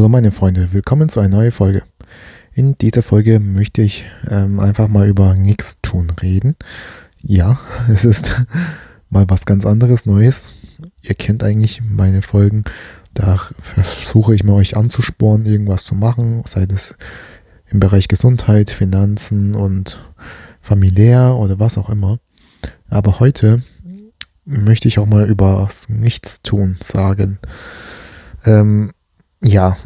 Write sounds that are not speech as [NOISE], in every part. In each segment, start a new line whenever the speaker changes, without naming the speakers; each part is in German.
Hallo meine Freunde, willkommen zu einer neuen Folge. In dieser Folge möchte ich ähm, einfach mal über nichts tun reden. Ja, [LAUGHS] es ist mal was ganz anderes, Neues. Ihr kennt eigentlich meine Folgen. Da versuche ich mal euch anzuspornen, irgendwas zu machen, sei es im Bereich Gesundheit, Finanzen und familiär oder was auch immer. Aber heute möchte ich auch mal über Nichtstun sagen. Ähm, ja,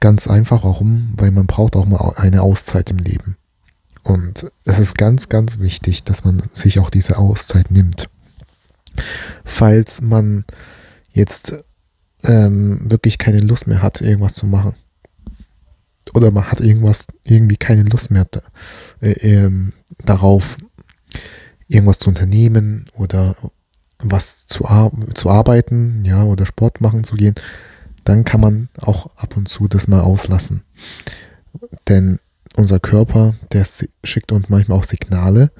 ganz einfach. Warum? Weil man braucht auch mal eine Auszeit im Leben. Und es ist ganz, ganz wichtig, dass man sich auch diese Auszeit nimmt. Falls man jetzt ähm, wirklich keine Lust mehr hat, irgendwas zu machen. Oder man hat irgendwas, irgendwie keine Lust mehr da, äh, ähm, darauf, irgendwas zu unternehmen oder was zu, ar zu arbeiten, ja, oder Sport machen zu gehen dann kann man auch ab und zu das mal auslassen. Denn unser Körper, der schickt uns manchmal auch Signale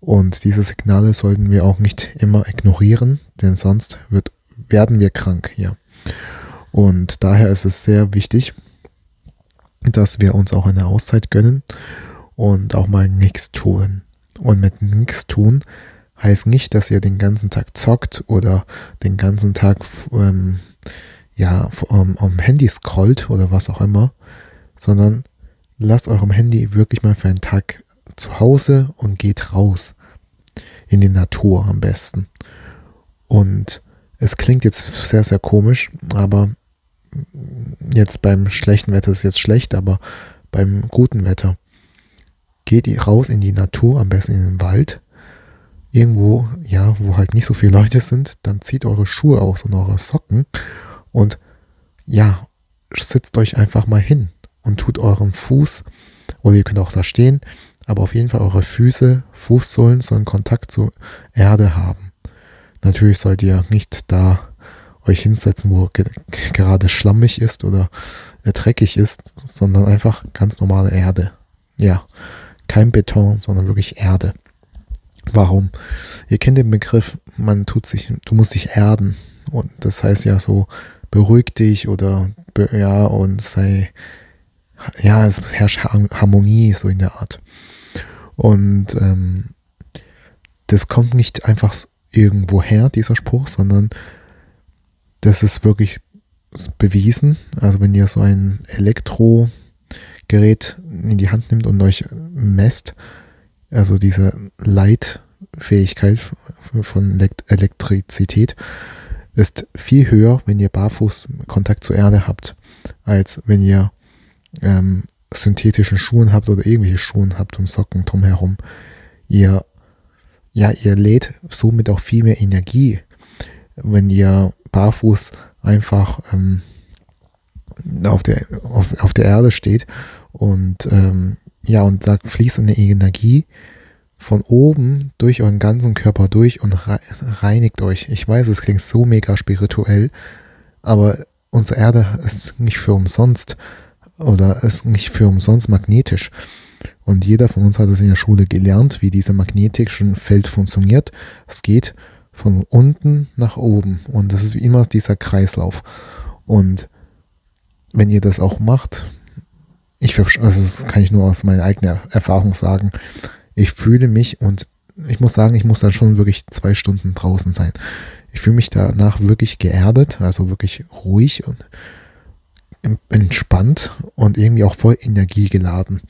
und diese Signale sollten wir auch nicht immer ignorieren, denn sonst wird, werden wir krank, ja. Und daher ist es sehr wichtig, dass wir uns auch eine Auszeit gönnen und auch mal nichts tun. Und mit nichts tun heißt nicht, dass ihr den ganzen Tag zockt oder den ganzen Tag ähm, ja, um, um Handy scrollt oder was auch immer, sondern lasst eurem Handy wirklich mal für einen Tag zu Hause und geht raus. In die Natur am besten. Und es klingt jetzt sehr, sehr komisch, aber jetzt beim schlechten Wetter ist jetzt schlecht, aber beim guten Wetter geht ihr raus in die Natur, am besten in den Wald. Irgendwo, ja, wo halt nicht so viele Leute sind, dann zieht eure Schuhe aus und eure Socken und ja, sitzt euch einfach mal hin und tut euren Fuß, oder ihr könnt auch da stehen, aber auf jeden Fall eure Füße, Fußsohlen sollen Kontakt zur Erde haben. Natürlich sollt ihr nicht da euch hinsetzen, wo ge gerade schlammig ist oder äh, dreckig ist, sondern einfach ganz normale Erde. Ja, kein Beton, sondern wirklich Erde. Warum? Ihr kennt den Begriff, man tut sich, du musst dich erden. Und das heißt ja so, beruhig dich oder ja und sei ja es herrscht Harmonie so in der Art. Und ähm, das kommt nicht einfach irgendwo her dieser Spruch sondern das ist wirklich bewiesen. Also wenn ihr so ein Elektrogerät in die Hand nimmt und euch messt also diese Leitfähigkeit von Elektrizität ist viel höher, wenn ihr barfuß Kontakt zur Erde habt, als wenn ihr ähm, synthetischen Schuhen habt oder irgendwelche Schuhen habt und Socken drumherum. Ihr, ja, ihr lädt somit auch viel mehr Energie, wenn ihr barfuß einfach ähm, auf, der, auf, auf der Erde steht und ähm, ja, und da fließt eine Energie, von oben durch euren ganzen Körper durch und reinigt euch. Ich weiß, es klingt so mega spirituell, aber unsere Erde ist nicht für umsonst oder ist nicht für umsonst magnetisch. Und jeder von uns hat es in der Schule gelernt, wie dieser magnetische Feld funktioniert. Es geht von unten nach oben und das ist wie immer dieser Kreislauf. Und wenn ihr das auch macht, ich, also das kann ich nur aus meiner eigenen Erfahrung sagen, ich fühle mich und ich muss sagen, ich muss dann schon wirklich zwei Stunden draußen sein. Ich fühle mich danach wirklich geerdet, also wirklich ruhig und entspannt und irgendwie auch voll Energie geladen.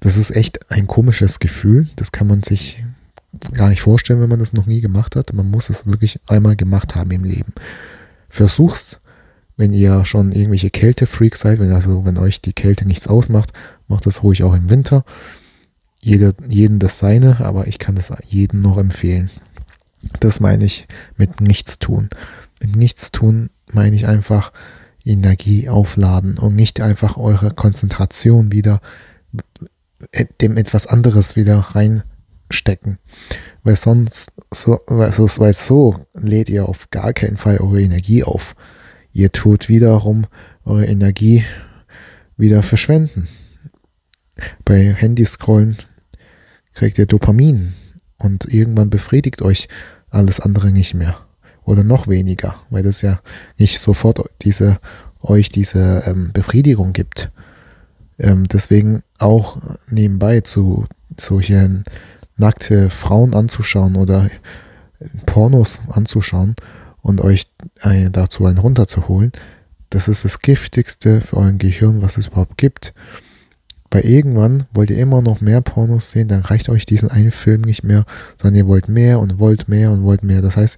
Das ist echt ein komisches Gefühl. Das kann man sich gar nicht vorstellen, wenn man das noch nie gemacht hat. Man muss es wirklich einmal gemacht haben im Leben. Versuch's, wenn ihr schon irgendwelche Kältefreaks seid, wenn also wenn euch die Kälte nichts ausmacht, macht das ruhig auch im Winter jeder, jeden das seine, aber ich kann das jedem noch empfehlen. Das meine ich mit nichts tun. Mit nichts tun meine ich einfach Energie aufladen und nicht einfach eure Konzentration wieder dem etwas anderes wieder reinstecken. Weil sonst, so, weil so, weil so lädt ihr auf gar keinen Fall eure Energie auf. Ihr tut wiederum eure Energie wieder verschwenden. Bei Handyscrollen kriegt ihr Dopamin und irgendwann befriedigt euch alles andere nicht mehr oder noch weniger, weil das ja nicht sofort diese euch diese ähm, Befriedigung gibt. Ähm, deswegen auch nebenbei zu solchen nackte Frauen anzuschauen oder Pornos anzuschauen und euch äh, dazu einen runterzuholen, das ist das Giftigste für euer Gehirn, was es überhaupt gibt. Weil irgendwann wollt ihr immer noch mehr Pornos sehen, dann reicht euch diesen einen Film nicht mehr, sondern ihr wollt mehr und wollt mehr und wollt mehr. Das heißt,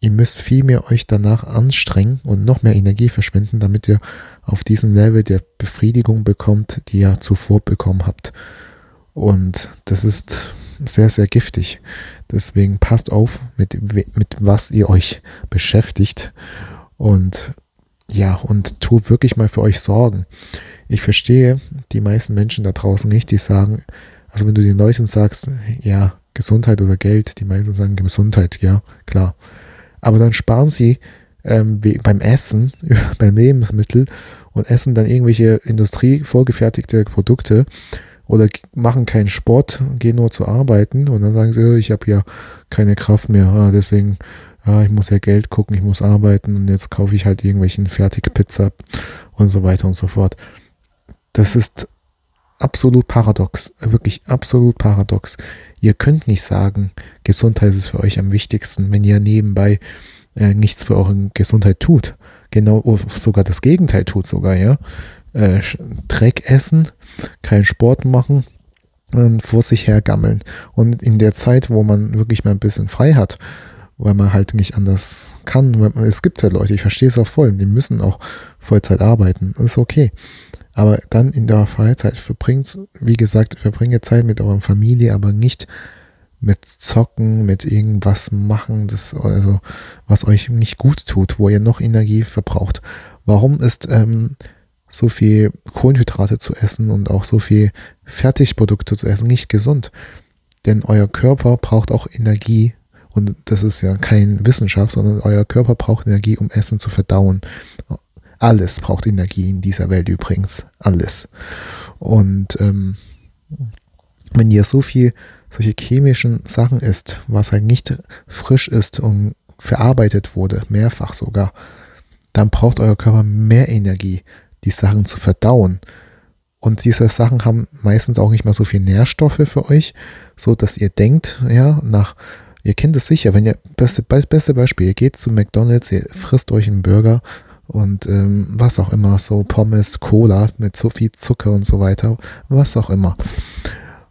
ihr müsst viel mehr euch danach anstrengen und noch mehr Energie verschwenden, damit ihr auf diesem Level der Befriedigung bekommt, die ihr zuvor bekommen habt. Und das ist sehr, sehr giftig. Deswegen passt auf, mit, mit was ihr euch beschäftigt. Und ja, und tut wirklich mal für euch Sorgen. Ich verstehe die meisten Menschen da draußen nicht, die sagen, also wenn du den Leuten sagst, ja, Gesundheit oder Geld, die meisten sagen Gesundheit, ja, klar. Aber dann sparen sie ähm, beim Essen, [LAUGHS] beim Lebensmittel und essen dann irgendwelche Industrie vorgefertigte Produkte oder machen keinen Sport, gehen nur zu arbeiten und dann sagen sie, oh, ich habe ja keine Kraft mehr, ah, deswegen, ah, ich muss ja Geld gucken, ich muss arbeiten und jetzt kaufe ich halt irgendwelchen fertige Pizza und so weiter und so fort. Das ist absolut paradox, wirklich absolut paradox. Ihr könnt nicht sagen, Gesundheit ist für euch am wichtigsten, wenn ihr nebenbei äh, nichts für eure Gesundheit tut. Genau, sogar das Gegenteil tut sogar, ja. Äh, Dreck essen, keinen Sport machen und vor sich her gammeln. Und in der Zeit, wo man wirklich mal ein bisschen frei hat, weil man halt nicht anders kann, es gibt halt Leute, ich verstehe es auch voll, die müssen auch Vollzeit arbeiten, das ist okay. Aber dann in der Freizeit verbringt, wie gesagt, verbringe Zeit mit eurer Familie, aber nicht mit Zocken, mit irgendwas machen, das, also was euch nicht gut tut, wo ihr noch Energie verbraucht. Warum ist ähm, so viel Kohlenhydrate zu essen und auch so viel Fertigprodukte zu essen nicht gesund? Denn euer Körper braucht auch Energie und das ist ja kein Wissenschaft, sondern euer Körper braucht Energie, um Essen zu verdauen. Alles braucht Energie in dieser Welt übrigens. Alles. Und ähm, wenn ihr so viel solche chemischen Sachen isst, was halt nicht frisch ist und verarbeitet wurde, mehrfach sogar, dann braucht euer Körper mehr Energie, die Sachen zu verdauen. Und diese Sachen haben meistens auch nicht mehr so viel Nährstoffe für euch, so dass ihr denkt, ja, nach, ihr kennt es sicher, wenn ihr, beste, beste Beispiel, ihr geht zu McDonalds, ihr frisst euch einen Burger und ähm, was auch immer, so Pommes, Cola mit so viel Zucker und so weiter, was auch immer.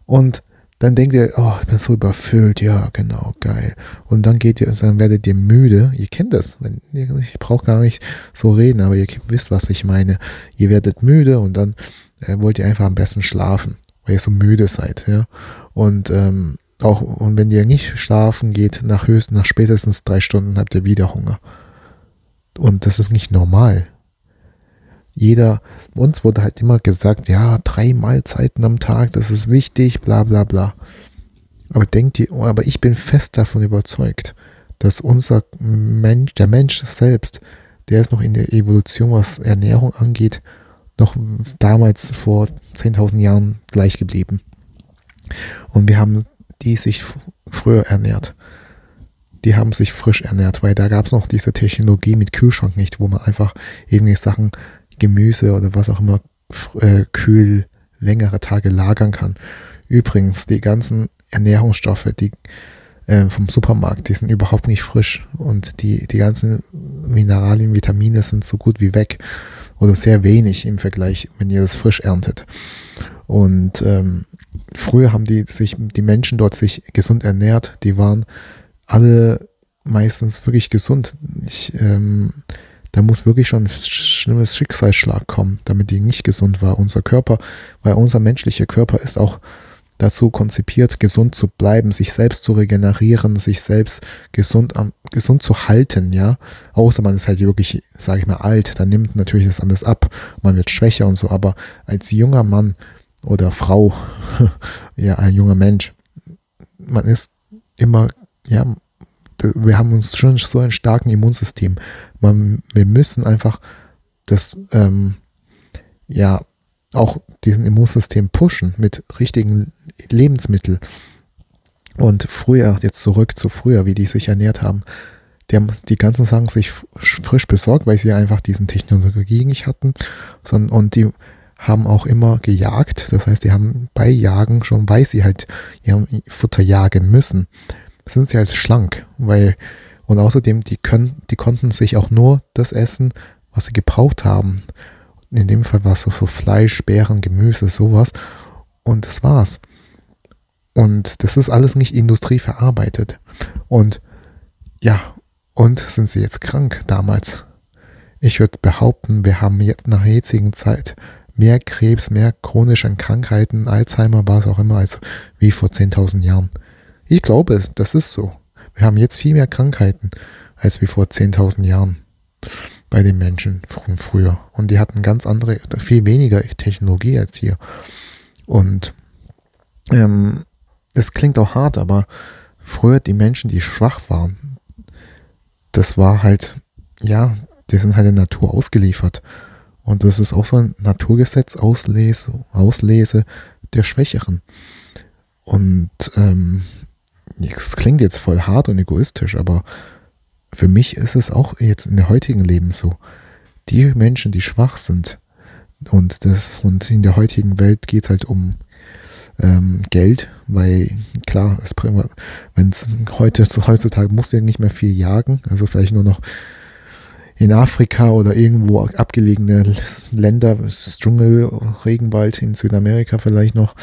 Und dann denkt ihr, oh, ich bin so überfüllt, ja, genau, geil. Und dann geht ihr, dann werdet ihr müde. Ihr kennt das, ich brauche gar nicht so reden, aber ihr wisst, was ich meine. Ihr werdet müde und dann äh, wollt ihr einfach am besten schlafen, weil ihr so müde seid, ja. Und ähm, auch, und wenn ihr nicht schlafen geht, nach höchstens, nach spätestens drei Stunden habt ihr wieder Hunger. Und das ist nicht normal. Jeder, uns wurde halt immer gesagt, ja, drei Mahlzeiten am Tag, das ist wichtig, bla bla bla. Aber denkt ihr, aber ich bin fest davon überzeugt, dass unser Mensch, der Mensch selbst, der ist noch in der Evolution, was Ernährung angeht, noch damals vor 10.000 Jahren gleich geblieben. Und wir haben die sich früher ernährt die haben sich frisch ernährt, weil da gab es noch diese Technologie mit Kühlschrank nicht, wo man einfach irgendwie Sachen, Gemüse oder was auch immer äh, kühl längere Tage lagern kann. Übrigens, die ganzen Ernährungsstoffe, die äh, vom Supermarkt, die sind überhaupt nicht frisch und die, die ganzen Mineralien, Vitamine sind so gut wie weg oder sehr wenig im Vergleich, wenn ihr das frisch erntet. Und ähm, früher haben die sich, die Menschen dort sich gesund ernährt, die waren alle meistens wirklich gesund. Ich, ähm, da muss wirklich schon ein schlimmes Schicksalsschlag kommen, damit die nicht gesund war. Unser Körper, weil unser menschlicher Körper ist auch dazu konzipiert, gesund zu bleiben, sich selbst zu regenerieren, sich selbst gesund, gesund zu halten, ja. Außer man ist halt wirklich, sage ich mal, alt, dann nimmt natürlich das alles ab, man wird schwächer und so, aber als junger Mann oder Frau, [LAUGHS] ja, ein junger Mensch, man ist immer ja, wir haben uns schon so ein starken Immunsystem. Man, wir müssen einfach das, ähm, ja, auch diesen Immunsystem pushen mit richtigen Lebensmitteln. Und früher, jetzt zurück zu früher, wie die sich ernährt haben, die haben die ganzen Sachen sich frisch besorgt, weil sie einfach diesen Technologie nicht hatten. Sondern, und die haben auch immer gejagt. Das heißt, die haben bei Jagen schon, weil sie halt ihr Futter jagen müssen, sind sie halt schlank. Weil, und außerdem, die können, die konnten sich auch nur das essen, was sie gebraucht haben. In dem Fall war es so, so Fleisch, Beeren, Gemüse, sowas. Und das war's. Und das ist alles nicht industrieverarbeitet. Und ja, und sind sie jetzt krank damals? Ich würde behaupten, wir haben jetzt nach jetzigen Zeit mehr Krebs, mehr chronische Krankheiten, Alzheimer, was auch immer, als wie vor 10.000 Jahren. Ich glaube, das ist so. Wir haben jetzt viel mehr Krankheiten als wie vor 10.000 Jahren bei den Menschen von früher. Und die hatten ganz andere, viel weniger Technologie als hier. Und ähm, das klingt auch hart, aber früher die Menschen, die schwach waren, das war halt, ja, die sind halt der Natur ausgeliefert. Und das ist auch so ein Naturgesetz, Auslese, Auslese der Schwächeren. Und ähm, es klingt jetzt voll hart und egoistisch, aber für mich ist es auch jetzt in der heutigen Leben so. Die Menschen, die schwach sind, und, das, und in der heutigen Welt geht es halt um ähm, Geld, weil klar, wenn es heute heutzutage musst du ja nicht mehr viel jagen, also vielleicht nur noch in Afrika oder irgendwo abgelegene Länder, Dschungel, Regenwald in Südamerika vielleicht noch.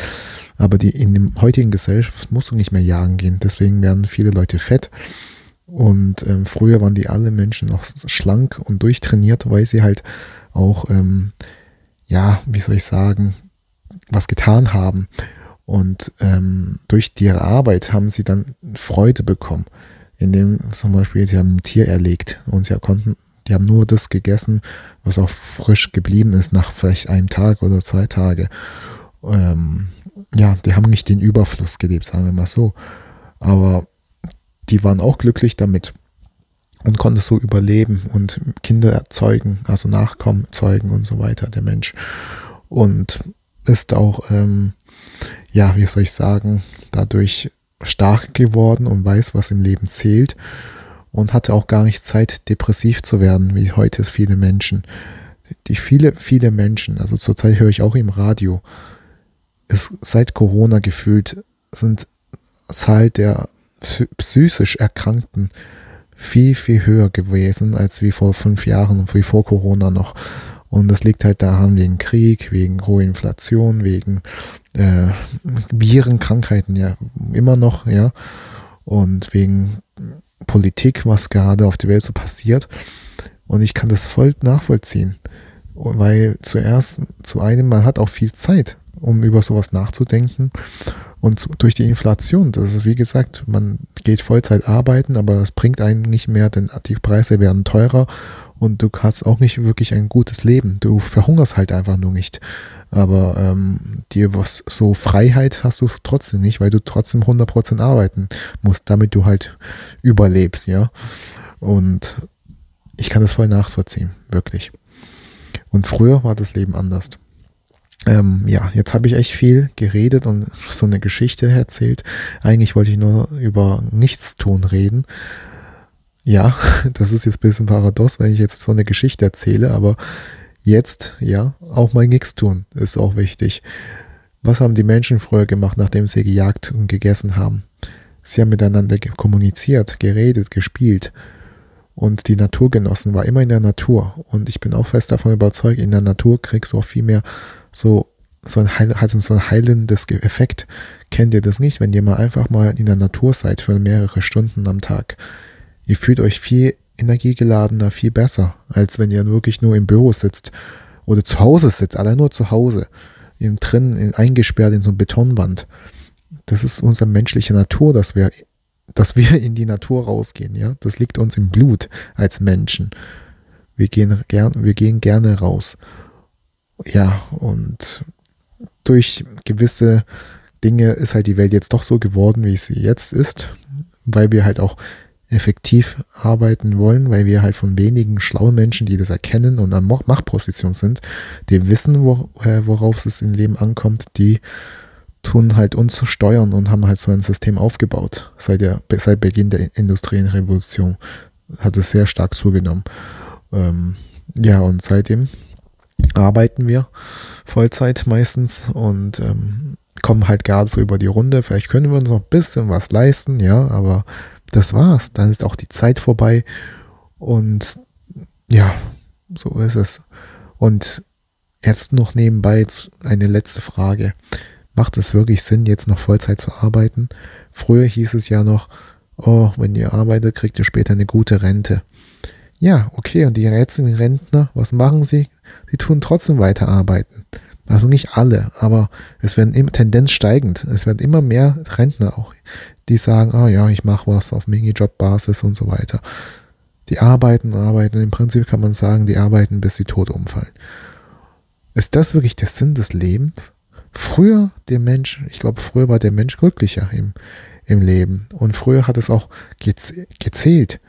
Aber die, in dem heutigen Gesellschaft musst du nicht mehr jagen gehen. Deswegen werden viele Leute fett. Und ähm, früher waren die alle Menschen noch schlank und durchtrainiert, weil sie halt auch, ähm, ja, wie soll ich sagen, was getan haben. Und ähm, durch ihre Arbeit haben sie dann Freude bekommen, indem zum Beispiel sie haben ein Tier erlegt und sie konnten, die haben nur das gegessen, was auch frisch geblieben ist nach vielleicht einem Tag oder zwei Tage. Ähm, ja, die haben nicht den Überfluss gelebt, sagen wir mal so. Aber die waren auch glücklich damit und konnten so überleben und Kinder erzeugen, also Nachkommen zeugen und so weiter, der Mensch. Und ist auch ähm, ja, wie soll ich sagen, dadurch stark geworden und weiß, was im Leben zählt und hatte auch gar nicht Zeit, depressiv zu werden, wie heute viele Menschen. Die viele, viele Menschen, also zurzeit höre ich auch im Radio, ist seit Corona gefühlt sind Zahl der psychisch Erkrankten viel, viel höher gewesen als wie vor fünf Jahren und wie vor Corona noch. Und das liegt halt daran wegen Krieg, wegen hoher Inflation, wegen äh, Viren, Krankheiten ja immer noch, ja. Und wegen Politik, was gerade auf der Welt so passiert. Und ich kann das voll nachvollziehen. Weil zuerst, zu einem, man hat auch viel Zeit, um über sowas nachzudenken. Und durch die Inflation, das ist wie gesagt, man geht Vollzeit arbeiten, aber das bringt einen nicht mehr, denn die Preise werden teurer und du hast auch nicht wirklich ein gutes Leben. Du verhungerst halt einfach nur nicht. Aber ähm, dir was so Freiheit hast du trotzdem nicht, weil du trotzdem 100% arbeiten musst, damit du halt überlebst, ja. Und ich kann das voll nachvollziehen, wirklich. Und früher war das Leben anders. Ähm, ja, jetzt habe ich echt viel geredet und [LAUGHS] so eine Geschichte erzählt. Eigentlich wollte ich nur über Nichtstun reden. Ja, [LAUGHS] das ist jetzt ein bisschen paradox, wenn ich jetzt so eine Geschichte erzähle, aber jetzt, ja, auch mal nichts tun, ist auch wichtig. Was haben die Menschen früher gemacht, nachdem sie gejagt und gegessen haben? Sie haben miteinander kommuniziert, geredet, gespielt. Und die Natur genossen, war immer in der Natur. Und ich bin auch fest davon überzeugt, in der Natur kriegst du auch viel mehr so, so ein, Heil, hat so ein heilendes Effekt. Kennt ihr das nicht, wenn ihr mal einfach mal in der Natur seid für mehrere Stunden am Tag? ihr fühlt euch viel energiegeladener, viel besser, als wenn ihr wirklich nur im Büro sitzt oder zu Hause sitzt, allein nur zu Hause, im drin, in, eingesperrt in so ein Betonwand. Das ist unsere menschliche Natur, dass wir, dass wir [LAUGHS] in die Natur rausgehen, ja. Das liegt uns im Blut als Menschen. Wir gehen, gern, wir gehen gerne raus. Ja, und durch gewisse Dinge ist halt die Welt jetzt doch so geworden, wie sie jetzt ist, weil wir halt auch effektiv arbeiten wollen, weil wir halt von wenigen schlauen Menschen, die das erkennen und an Machtposition sind, die wissen, äh, worauf es im Leben ankommt, die tun halt uns zu steuern und haben halt so ein System aufgebaut seit, der, seit Beginn der industriellen Revolution. hat es sehr stark zugenommen. Ähm, ja, und seitdem arbeiten wir Vollzeit meistens und ähm, kommen halt gerade so über die Runde. Vielleicht können wir uns noch ein bisschen was leisten, ja, aber das war's. Dann ist auch die Zeit vorbei und ja, so ist es. Und jetzt noch nebenbei eine letzte Frage. Macht es wirklich Sinn, jetzt noch Vollzeit zu arbeiten? Früher hieß es ja noch, oh, wenn ihr arbeitet, kriegt ihr später eine gute Rente. Ja, okay, und die jetzigen Rentner, was machen sie? Sie tun trotzdem weiter arbeiten. Also nicht alle, aber es werden immer Tendenz steigend. Es werden immer mehr Rentner auch, die sagen, oh ja, ich mache was auf Minijob-Basis und so weiter. Die arbeiten, arbeiten. Im Prinzip kann man sagen, die arbeiten, bis sie tot umfallen. Ist das wirklich der Sinn des Lebens? Früher der Mensch, ich glaube, früher war der Mensch glücklicher im, im Leben. Und früher hat es auch gezählt,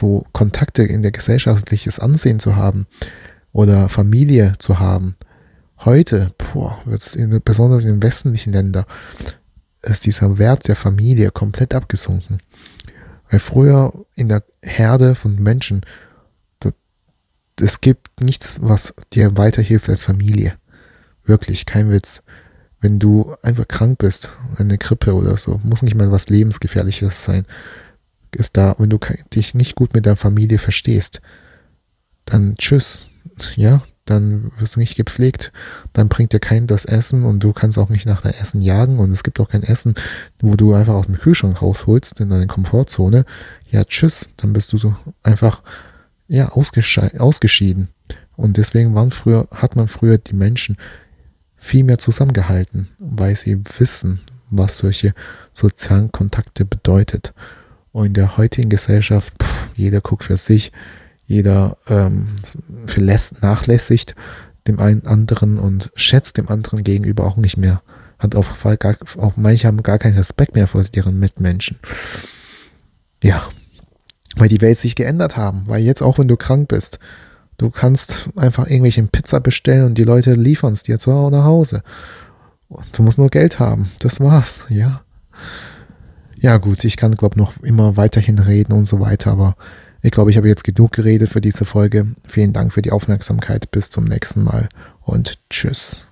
wo Kontakte in der gesellschaftliches Ansehen zu haben oder Familie zu haben. Heute, boah, besonders in westlichen Ländern, ist dieser Wert der Familie komplett abgesunken. Weil früher in der Herde von Menschen, es gibt nichts, was dir weiterhilft als Familie. Wirklich, kein Witz. Wenn du einfach krank bist, eine Grippe oder so, muss nicht mal was Lebensgefährliches sein. Ist da, wenn du dich nicht gut mit deiner Familie verstehst, dann tschüss. Ja, dann wirst du nicht gepflegt, dann bringt dir kein das Essen und du kannst auch nicht nach der Essen jagen und es gibt auch kein Essen, wo du einfach aus dem Kühlschrank rausholst in deine Komfortzone. Ja, tschüss, dann bist du so einfach ja ausgeschieden. Und deswegen waren früher, hat man früher die Menschen viel mehr zusammengehalten, weil sie wissen, was solche sozialen Kontakte bedeutet. Und in der heutigen Gesellschaft, pff, jeder guckt für sich, jeder ähm, nachlässigt dem einen anderen und schätzt dem anderen gegenüber auch nicht mehr. Hat auf, gar, auch manche haben gar keinen Respekt mehr vor ihren Mitmenschen. Ja, weil die Welt sich geändert haben. Weil jetzt auch, wenn du krank bist, du kannst einfach irgendwelche Pizza bestellen und die Leute liefern es dir zu nach Hause. Du musst nur Geld haben. Das war's, ja. Ja, gut, ich kann, glaube noch immer weiterhin reden und so weiter, aber ich glaube, ich habe jetzt genug geredet für diese Folge. Vielen Dank für die Aufmerksamkeit. Bis zum nächsten Mal und tschüss.